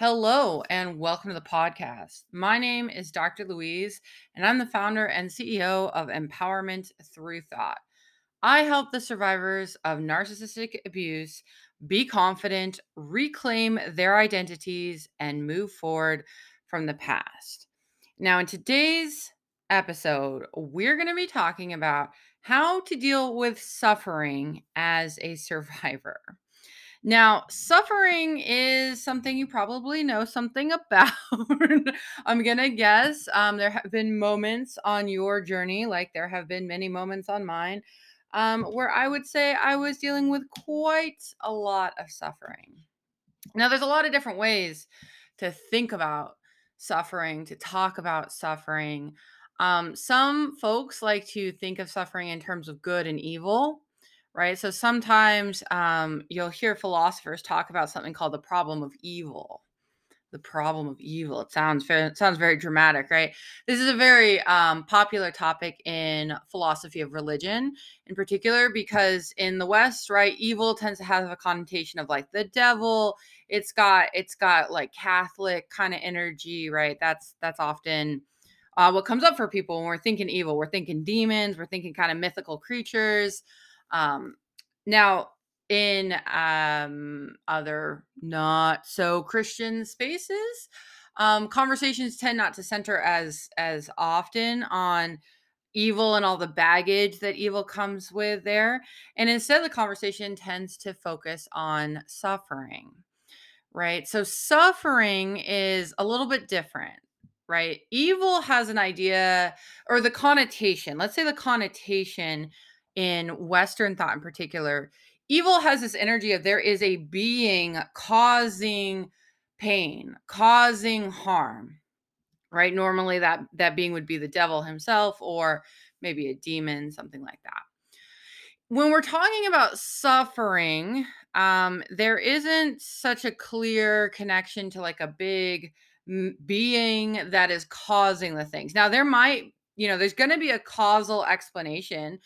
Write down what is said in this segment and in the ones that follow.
Hello, and welcome to the podcast. My name is Dr. Louise, and I'm the founder and CEO of Empowerment Through Thought. I help the survivors of narcissistic abuse be confident, reclaim their identities, and move forward from the past. Now, in today's episode, we're going to be talking about how to deal with suffering as a survivor. Now, suffering is something you probably know something about. I'm going to guess um, there have been moments on your journey, like there have been many moments on mine, um, where I would say I was dealing with quite a lot of suffering. Now, there's a lot of different ways to think about suffering, to talk about suffering. Um, some folks like to think of suffering in terms of good and evil right? So sometimes um, you'll hear philosophers talk about something called the problem of evil. The problem of evil. It sounds very, sounds very dramatic, right? This is a very um, popular topic in philosophy of religion, in particular, because in the West, right, evil tends to have a connotation of like the devil. It's got it's got like Catholic kind of energy, right? That's that's often uh, what comes up for people when we're thinking evil. We're thinking demons. We're thinking kind of mythical creatures. Um, now, in um, other not so Christian spaces, um, conversations tend not to center as as often on evil and all the baggage that evil comes with there, and instead the conversation tends to focus on suffering. Right. So suffering is a little bit different right? Evil has an idea or the connotation, let's say the connotation in Western thought in particular, evil has this energy of there is a being causing pain, causing harm. Right? Normally that that being would be the devil himself or maybe a demon, something like that. When we're talking about suffering, um, there isn't such a clear connection to like a big being that is causing the things. Now, there might, you know, there's going to be a causal explanation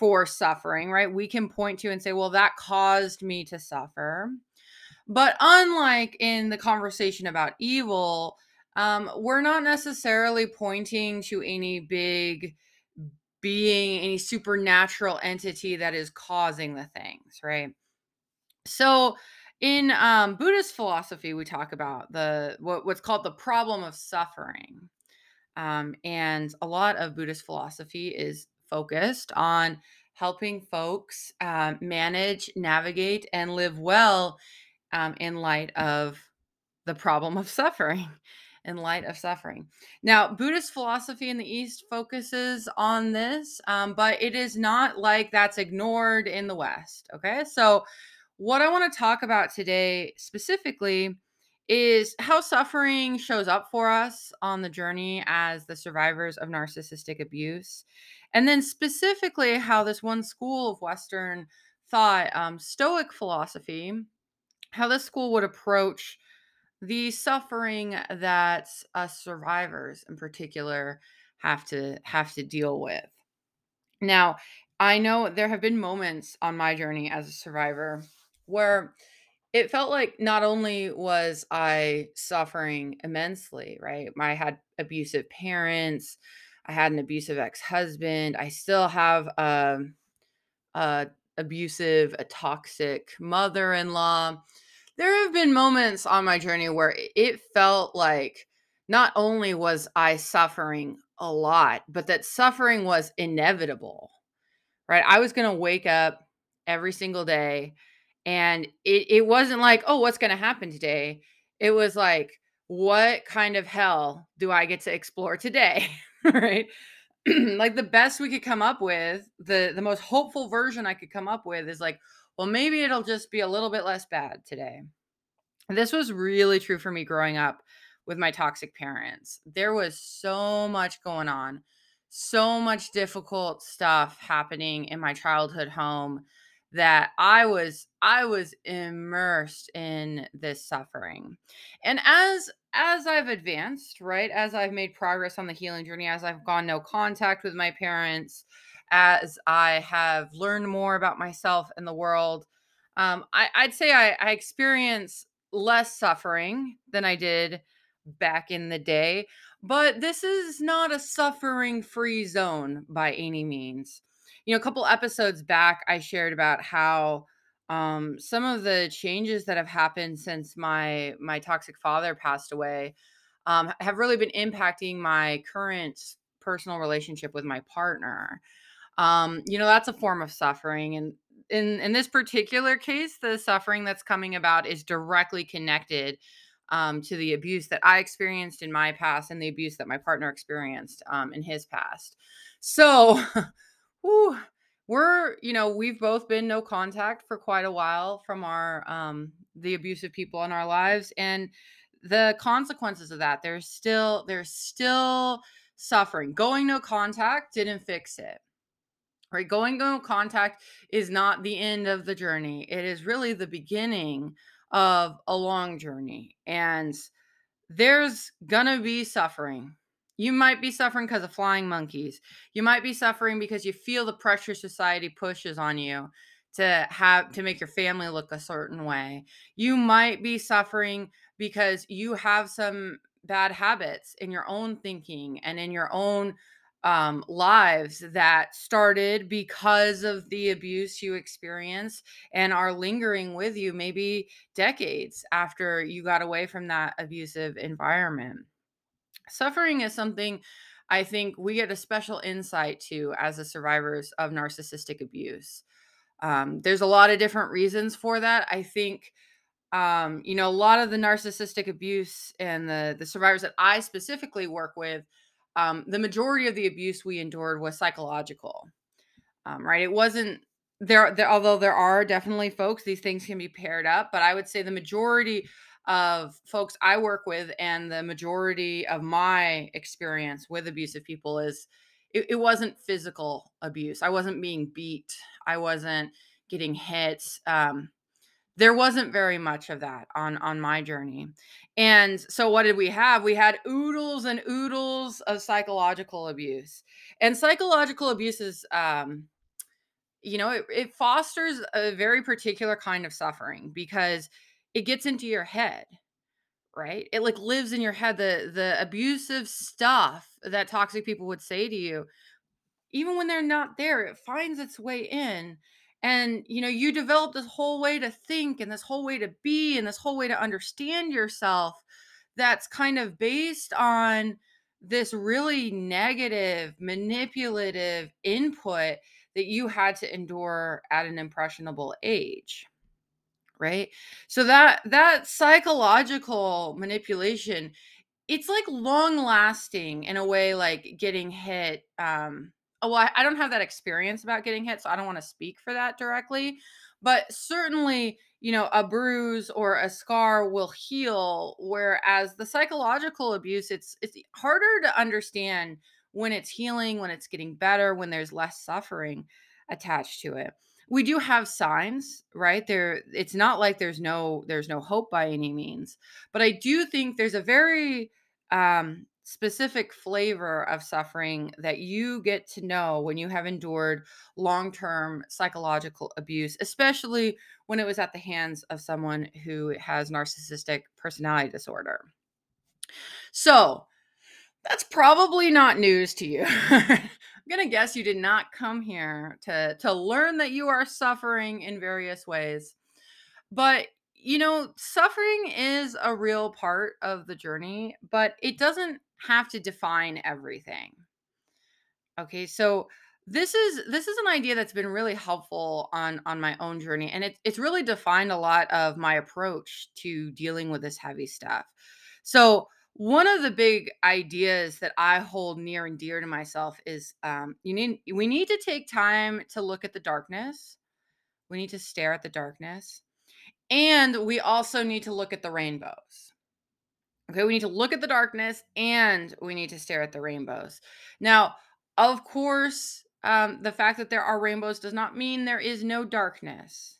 for suffering, right? We can point to and say, well, that caused me to suffer. But unlike in the conversation about evil, um, we're not necessarily pointing to any big being, any supernatural entity that is causing the things, right? So, in um, Buddhist philosophy, we talk about the what, what's called the problem of suffering, um, and a lot of Buddhist philosophy is focused on helping folks uh, manage, navigate, and live well um, in light of the problem of suffering. In light of suffering. Now, Buddhist philosophy in the East focuses on this, um, but it is not like that's ignored in the West. Okay. So, what I want to talk about today specifically is how suffering shows up for us on the journey as the survivors of narcissistic abuse. And then specifically, how this one school of Western thought, um, Stoic philosophy, how this school would approach the suffering that us survivors in particular have to have to deal with. Now, I know there have been moments on my journey as a survivor where it felt like not only was I suffering immensely, right? I had abusive parents, I had an abusive ex-husband, I still have a, um, a abusive, a toxic mother-in-law. There have been moments on my journey where it felt like not only was I suffering a lot, but that suffering was inevitable. Right? I was going to wake up every single day and it, it wasn't like, oh, what's going to happen today? It was like, what kind of hell do I get to explore today? right? like the best we could come up with, the the most hopeful version I could come up with is like, well, maybe it'll just be a little bit less bad today. This was really true for me growing up with my toxic parents. There was so much going on, so much difficult stuff happening in my childhood home that I was I was immersed in this suffering. And as as I've advanced, right, as I've made progress on the healing journey, as I've gone no contact with my parents, as I have learned more about myself and the world, um, I, would say I, I experience less suffering than I did back in the day, but this is not a suffering free zone by any means. You know, a couple episodes back, I shared about how um, some of the changes that have happened since my my toxic father passed away um, have really been impacting my current personal relationship with my partner. Um, you know, that's a form of suffering, and in in this particular case, the suffering that's coming about is directly connected um, to the abuse that I experienced in my past and the abuse that my partner experienced um, in his past. So, whew, we're you know we've both been no contact for quite a while from our um, the abusive people in our lives, and the consequences of that there's still there's still suffering. Going no contact didn't fix it right going no contact is not the end of the journey it is really the beginning of a long journey and there's gonna be suffering you might be suffering because of flying monkeys you might be suffering because you feel the pressure society pushes on you to have to make your family look a certain way you might be suffering because you have some bad habits in your own thinking and in your own um, lives that started because of the abuse you experienced and are lingering with you maybe decades after you got away from that abusive environment. Suffering is something I think we get a special insight to as the survivors of narcissistic abuse. Um, there's a lot of different reasons for that. I think um, you know, a lot of the narcissistic abuse and the the survivors that I specifically work with um, the majority of the abuse we endured was psychological, um, right? It wasn't there, there, although there are definitely folks, these things can be paired up, but I would say the majority of folks I work with and the majority of my experience with abusive people is it, it wasn't physical abuse. I wasn't being beat. I wasn't getting hit. Um, there wasn't very much of that on on my journey and so what did we have we had oodles and oodles of psychological abuse and psychological abuse is um you know it, it fosters a very particular kind of suffering because it gets into your head right? It like lives in your head the the abusive stuff that toxic people would say to you even when they're not there it finds its way in and you know you develop this whole way to think and this whole way to be and this whole way to understand yourself that's kind of based on this really negative manipulative input that you had to endure at an impressionable age right so that that psychological manipulation it's like long lasting in a way like getting hit um oh, well, I, I don't have that experience about getting hit, so I don't want to speak for that directly. But certainly, you know, a bruise or a scar will heal, whereas the psychological abuse, it's it's harder to understand when it's healing, when it's getting better, when there's less suffering attached to it. We do have signs, right? There it's not like there's no there's no hope by any means. But I do think there's a very um specific flavor of suffering that you get to know when you have endured long term psychological abuse, especially when it was at the hands of someone who has narcissistic personality disorder. So, that's probably not news to you. To guess you did not come here to to learn that you are suffering in various ways. But you know, suffering is a real part of the journey, but it doesn't have to define everything. Okay, so this is this is an idea that's been really helpful on on my own journey and it, it's really defined a lot of my approach to dealing with this heavy stuff so one of the big ideas that i hold near and dear to myself is um, you need we need to take time to look at the darkness we need to stare at the darkness and we also need to look at the rainbows Okay, we need to look at the darkness and we need to stare at the rainbows. Now, of course, um, the fact that there are rainbows does not mean there is no darkness,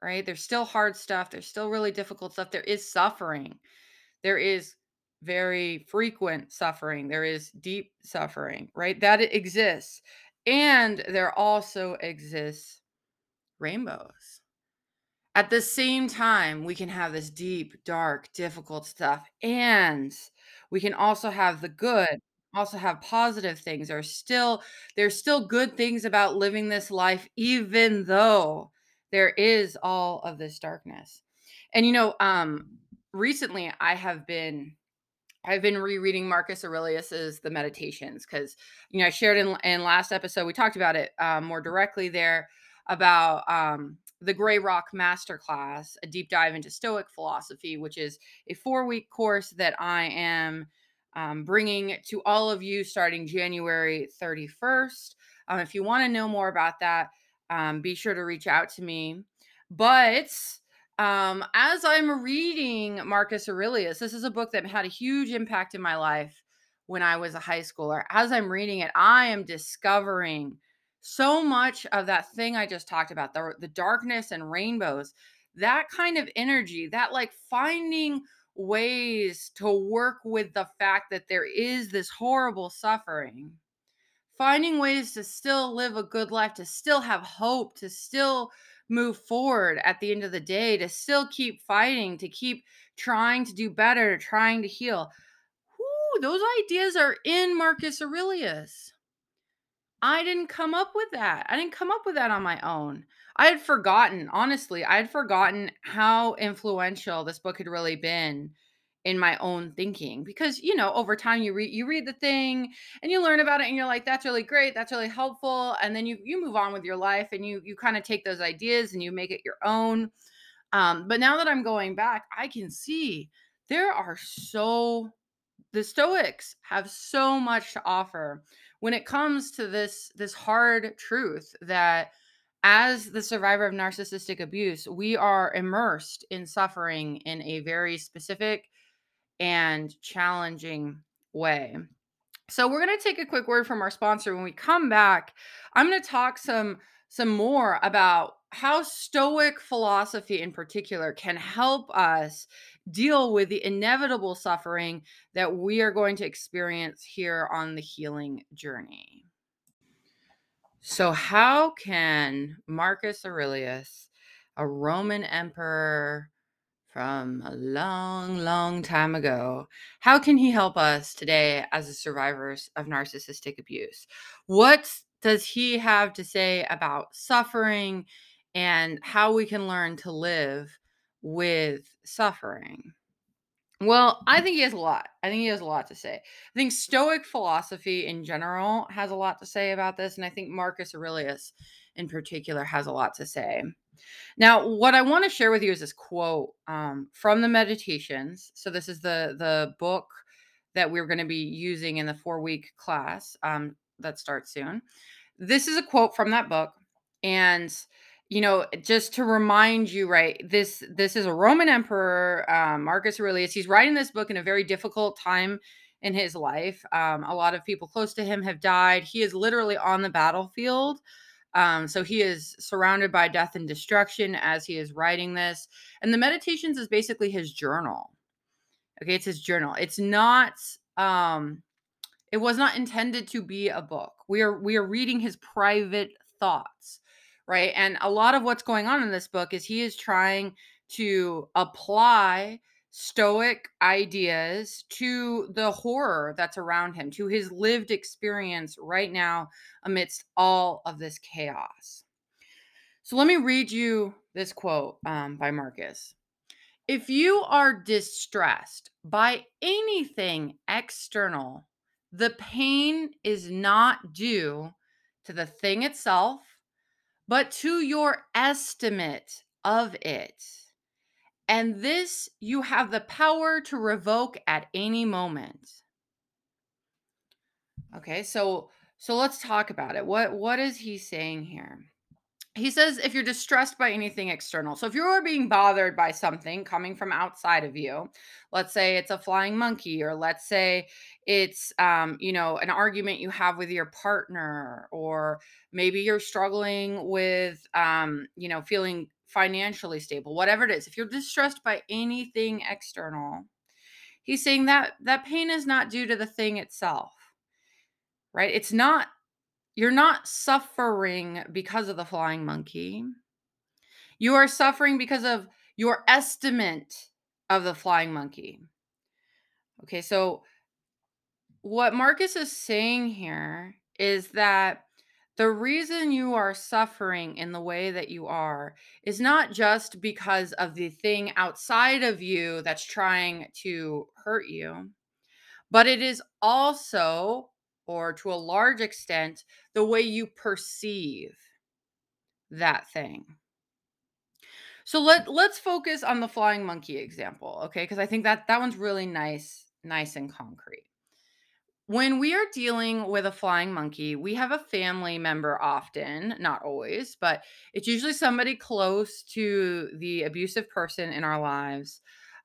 right? There's still hard stuff. There's still really difficult stuff. There is suffering. There is very frequent suffering. There is deep suffering, right? That it exists. And there also exists rainbows. At the same time, we can have this deep, dark, difficult stuff, and we can also have the good, also have positive things. There's still there's still good things about living this life, even though there is all of this darkness. And you know, um, recently I have been I've been rereading Marcus Aurelius's The Meditations because, you know, I shared in in last episode we talked about it um, more directly there about um, the Grey Rock Masterclass, a deep dive into Stoic philosophy, which is a four week course that I am um, bringing to all of you starting January 31st. Um, if you want to know more about that, um, be sure to reach out to me. But um, as I'm reading Marcus Aurelius, this is a book that had a huge impact in my life when I was a high schooler. As I'm reading it, I am discovering so much of that thing I just talked about the, the darkness and rainbows, that kind of energy, that like finding ways to work with the fact that there is this horrible suffering finding ways to still live a good life, to still have hope, to still move forward at the end of the day, to still keep fighting, to keep trying to do better, trying to heal. Whoo, those ideas are in Marcus Aurelius. I didn't come up with that. I didn't come up with that on my own. I had forgotten, honestly, I had forgotten how influential this book had really been in my own thinking because you know over time you read you read the thing and you learn about it and you're like that's really great that's really helpful and then you you move on with your life and you you kind of take those ideas and you make it your own. Um but now that i'm going back i can see there are so the stoics have so much to offer when it comes to this this hard truth that as the survivor of narcissistic abuse we are immersed in suffering in a very specific and challenging way. So we're going to take a quick word from our sponsor when we come back. I'm going to talk some some more about how stoic philosophy in particular can help us deal with the inevitable suffering that we are going to experience here on the healing journey. So how can Marcus Aurelius, a Roman emperor from a long, long time ago. How can he help us today as survivors of narcissistic abuse? What does he have to say about suffering and how we can learn to live with suffering? Well, I think he has a lot. I think he has a lot to say. I think Stoic philosophy in general has a lot to say about this. And I think Marcus Aurelius in particular has a lot to say. Now, what I want to share with you is this quote um, from the Meditations. So this is the the book that we're going to be using in the four week class um, that starts soon. This is a quote from that book, and you know, just to remind you, right? This this is a Roman emperor, um, Marcus Aurelius. He's writing this book in a very difficult time in his life. Um, a lot of people close to him have died. He is literally on the battlefield um, so he is surrounded by death and destruction as he is writing this. And the meditations is basically his journal. Okay, it's his journal. It's not um it was not intended to be a book. We are we are reading his private thoughts, right? And a lot of what's going on in this book is he is trying to apply stoic ideas to the horror that's around him, to his lived experience right now amidst all of this chaos. So let me read you this quote um, by Marcus. If you are distressed by anything external, the pain is not due to the thing itself, but to your estimate of it. And this you have the power to revoke at any moment. Okay, so so let's talk about it. What what is he saying here? He says if you're distressed by anything external. So if you're being bothered by something coming from outside of you, let's say it's a flying monkey or let's say it's um you know an argument you have with your partner or maybe you're struggling with um you know feeling financially stable, whatever it is, if you're distressed by anything external, he's saying that that pain is not due to the thing itself. Right? It's not you're not suffering because of the flying monkey. You are suffering because of your estimate of the flying monkey. Okay, so what Marcus is saying here is that the reason you are suffering in the way that you are is not just because of the thing outside of you that's trying to hurt you, but it is also, or to a large extent, the way you perceive that thing. So let let's focus on the flying monkey example, okay? Because I think that that one's really nice, nice and concrete. When we are dealing with a flying monkey, we have a family member often, not always, but it's usually somebody close to the abusive person in our lives.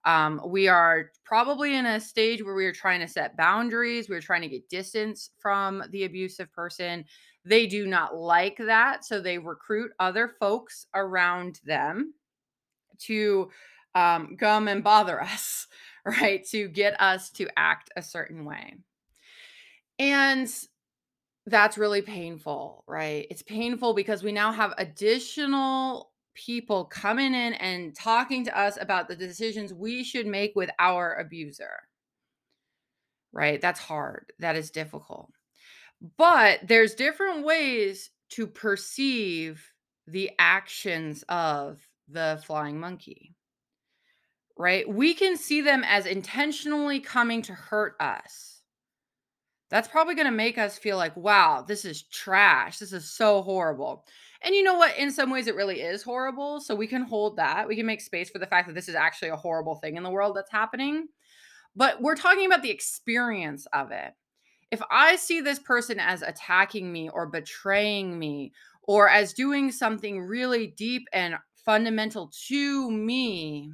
Um, we are probably in a stage where we are trying to set boundaries. We're trying to get distance from the abusive person. They do not like that. So they recruit other folks around them to um, come and bother us, right? To get us to act a certain way. And that's really painful, right? It's painful because we now have additional people coming in and talking to us about the decisions we should make with our abuser. Right? That's hard. That is difficult. But there's different ways to perceive the actions of the flying monkey. Right? We can see them as intentionally coming to hurt us that's probably going to make us feel like, wow, this is trash. This is so horrible. And you know what? In some ways, it really is horrible. So we can hold that. We can make space for the fact that this is actually a horrible thing in the world that's happening. But we're talking about the experience of it. If I see this person as attacking me or betraying me or as doing something really deep and fundamental to me,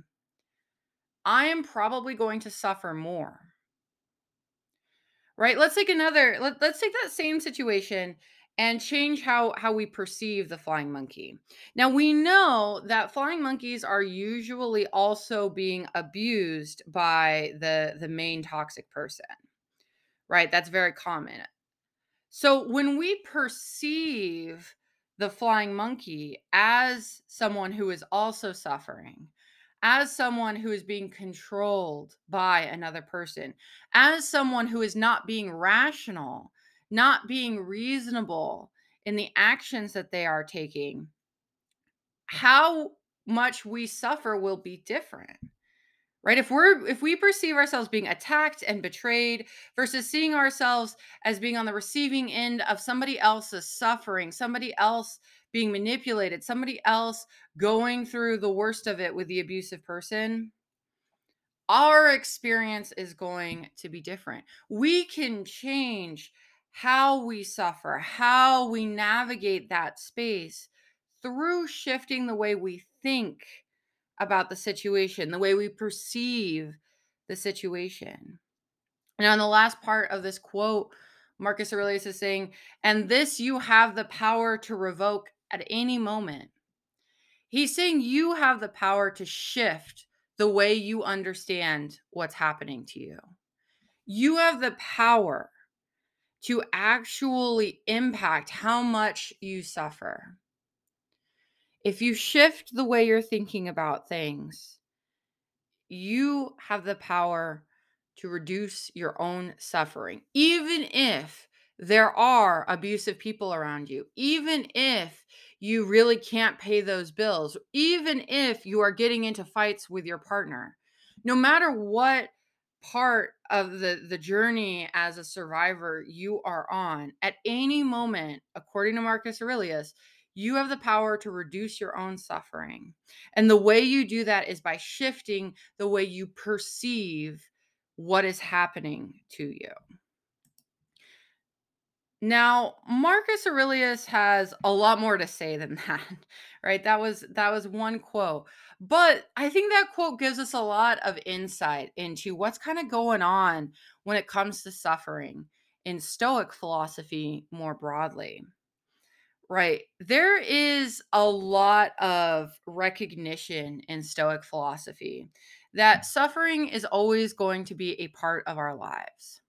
I am probably going to suffer more right? Let's take another let, let's take that same situation and change how how we perceive the flying monkey. Now we know that flying monkeys are usually also being abused by the the main toxic person right? That's very common. So when we perceive the flying monkey as someone who is also suffering as someone who is being controlled by another person, as someone who is not being rational, not being reasonable in the actions that they are taking, how much we suffer will be different right? If we're if we perceive ourselves being attacked and betrayed versus seeing ourselves as being on the receiving end of somebody else's suffering somebody else being manipulated, somebody else going through the worst of it with the abusive person, our experience is going to be different. We can change how we suffer, how we navigate that space through shifting the way we think about the situation, the way we perceive the situation. Now, in the last part of this quote, Marcus Aurelius is saying, and this you have the power to revoke at any moment. He's saying you have the power to shift the way you understand what's happening to you. You have the power to actually impact how much you suffer. If you shift the way you're thinking about things, you have the power to reduce your own suffering, even if there are abusive people around you, even if you really can't pay those bills, even if you are getting into fights with your partner, no matter what part of the the journey as a survivor you are on at any moment according to Marcus Aurelius you have the power to reduce your own suffering. And the way you do that is by shifting the way you perceive what is happening to you now, Marcus Aurelius has a lot more to say than that, right? That was that was one quote. But I think that quote gives us a lot of insight into what's kind of going on when it comes to suffering in Stoic philosophy more broadly. Right. There is a lot of recognition in Stoic philosophy that suffering is always going to be a part of our lives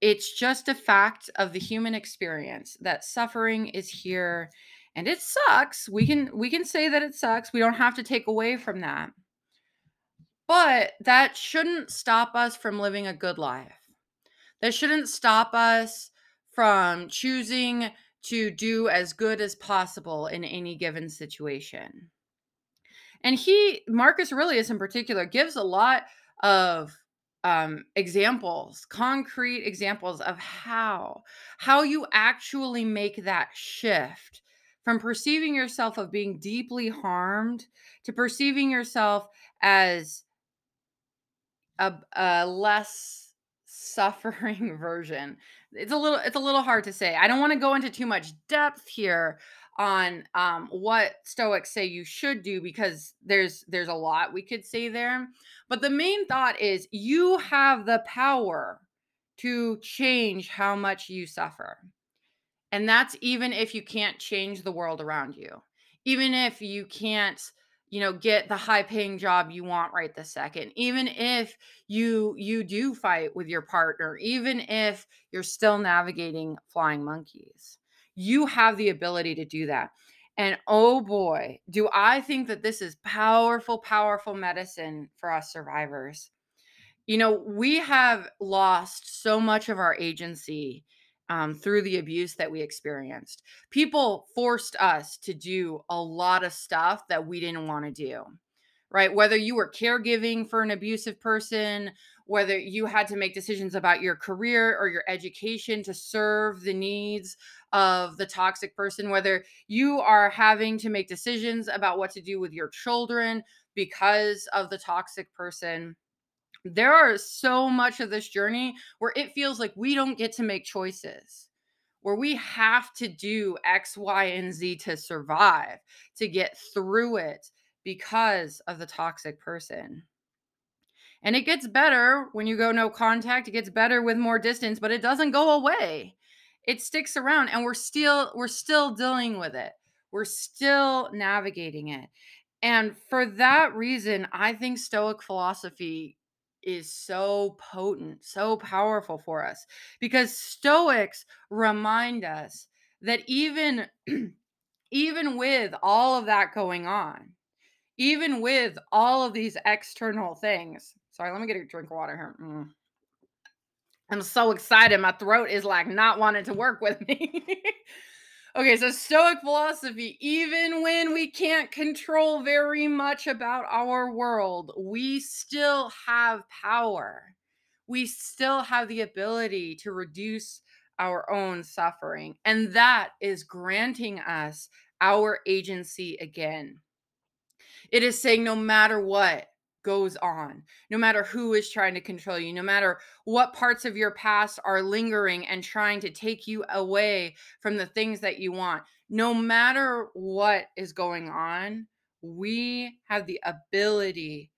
it's just a fact of the human experience that suffering is here And it sucks. We can we can say that it sucks. We don't have to take away from that. But that shouldn't stop us from living a good life. That shouldn't stop us from choosing to do as good as possible in any given situation. And he, Marcus Aurelius in particular, gives a lot of um, examples, concrete examples of how how you actually make that shift from perceiving yourself of being deeply harmed to perceiving yourself as a, a less suffering version. It's a little it's a little hard to say. I don't want to go into too much depth here on um, what Stoics say you should do because there's there's a lot we could say there. But the main thought is you have the power to change how much you suffer. And that's even if you can't change the world around you. Even if you can't you know get the high paying job you want right this second even if you you do fight with your partner even if you're still navigating flying monkeys you have the ability to do that and oh boy do i think that this is powerful powerful medicine for us survivors you know we have lost so much of our agency um, through the abuse that we experienced. People forced us to do a lot of stuff that we didn't want to do, right? Whether you were caregiving for an abusive person, whether you had to make decisions about your career or your education to serve the needs of the toxic person, whether you are having to make decisions about what to do with your children because of the toxic person. There are so much of this journey where it feels like we don't get to make choices where we have to do x y and z to survive to get through it because of the toxic person and it gets better when you go no contact it gets better with more distance but it doesn't go away it sticks around and we're still we're still dealing with it we're still navigating it and for that reason i think stoic philosophy is so potent, so powerful for us because Stoics remind us that even even with all of that going on, even with all of these external things. Sorry, let me get a drink of water here. Mm. I'm so excited. My throat is like not wanting to work with me. Okay, so Stoic philosophy, even when we can't control very much about our world, we still have power. We still have the ability to reduce our own suffering. And that is granting us our agency again. It is saying no matter what, goes on, no matter who is trying to control you, no matter what parts of your past are lingering and trying to take you away from the things that you want, no matter what is going on, we have the ability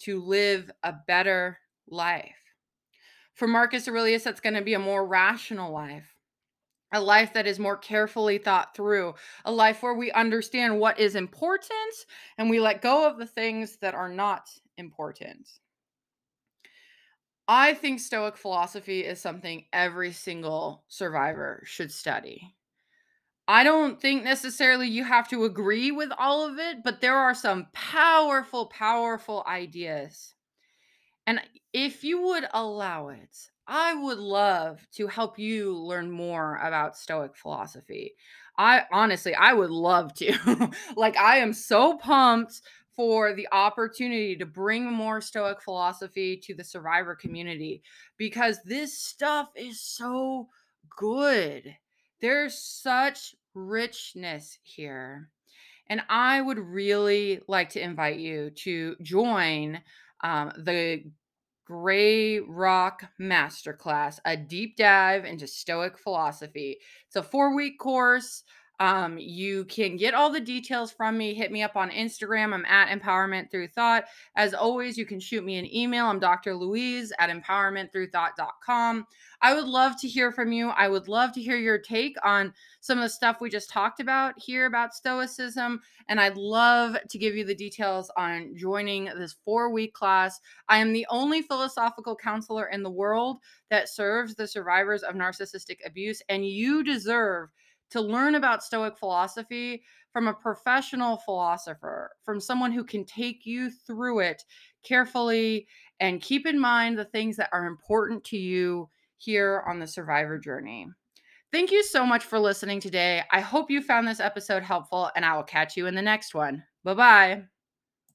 to live a better life. For Marcus Aurelius, that's going to be a more rational life a life that is more carefully thought through, a life where we understand what is important and we let go of the things that are not important. I think Stoic philosophy is something every single survivor should study. I don't think necessarily you have to agree with all of it, but there are some powerful, powerful ideas. And if you would allow it, I would love to help you learn more about Stoic philosophy. I honestly, I would love to. like, I am so pumped for the opportunity to bring more Stoic philosophy to the survivor community because this stuff is so good. There's such richness here. And I would really like to invite you to join um, the Grey Rock Masterclass, a deep dive into Stoic philosophy. It's a four week course. Um, you can get all the details from me. Hit me up on Instagram. I'm at Empowerment Through Thought. As always, you can shoot me an email. I'm Dr. Louise at empowermentthroughthought.com. I would love to hear from you. I would love to hear your take on some of the stuff we just talked about here about Stoicism. And I'd love to give you the details on joining this four week class. I am the only philosophical counselor in the world that serves the survivors of narcissistic abuse, and you deserve to learn about Stoic philosophy from a professional philosopher, from someone who can take you through it carefully and keep in mind the things that are important to you here on the survivor journey. Thank you so much for listening today. I hope you found this episode helpful, and I will catch you in the next one. Bye bye.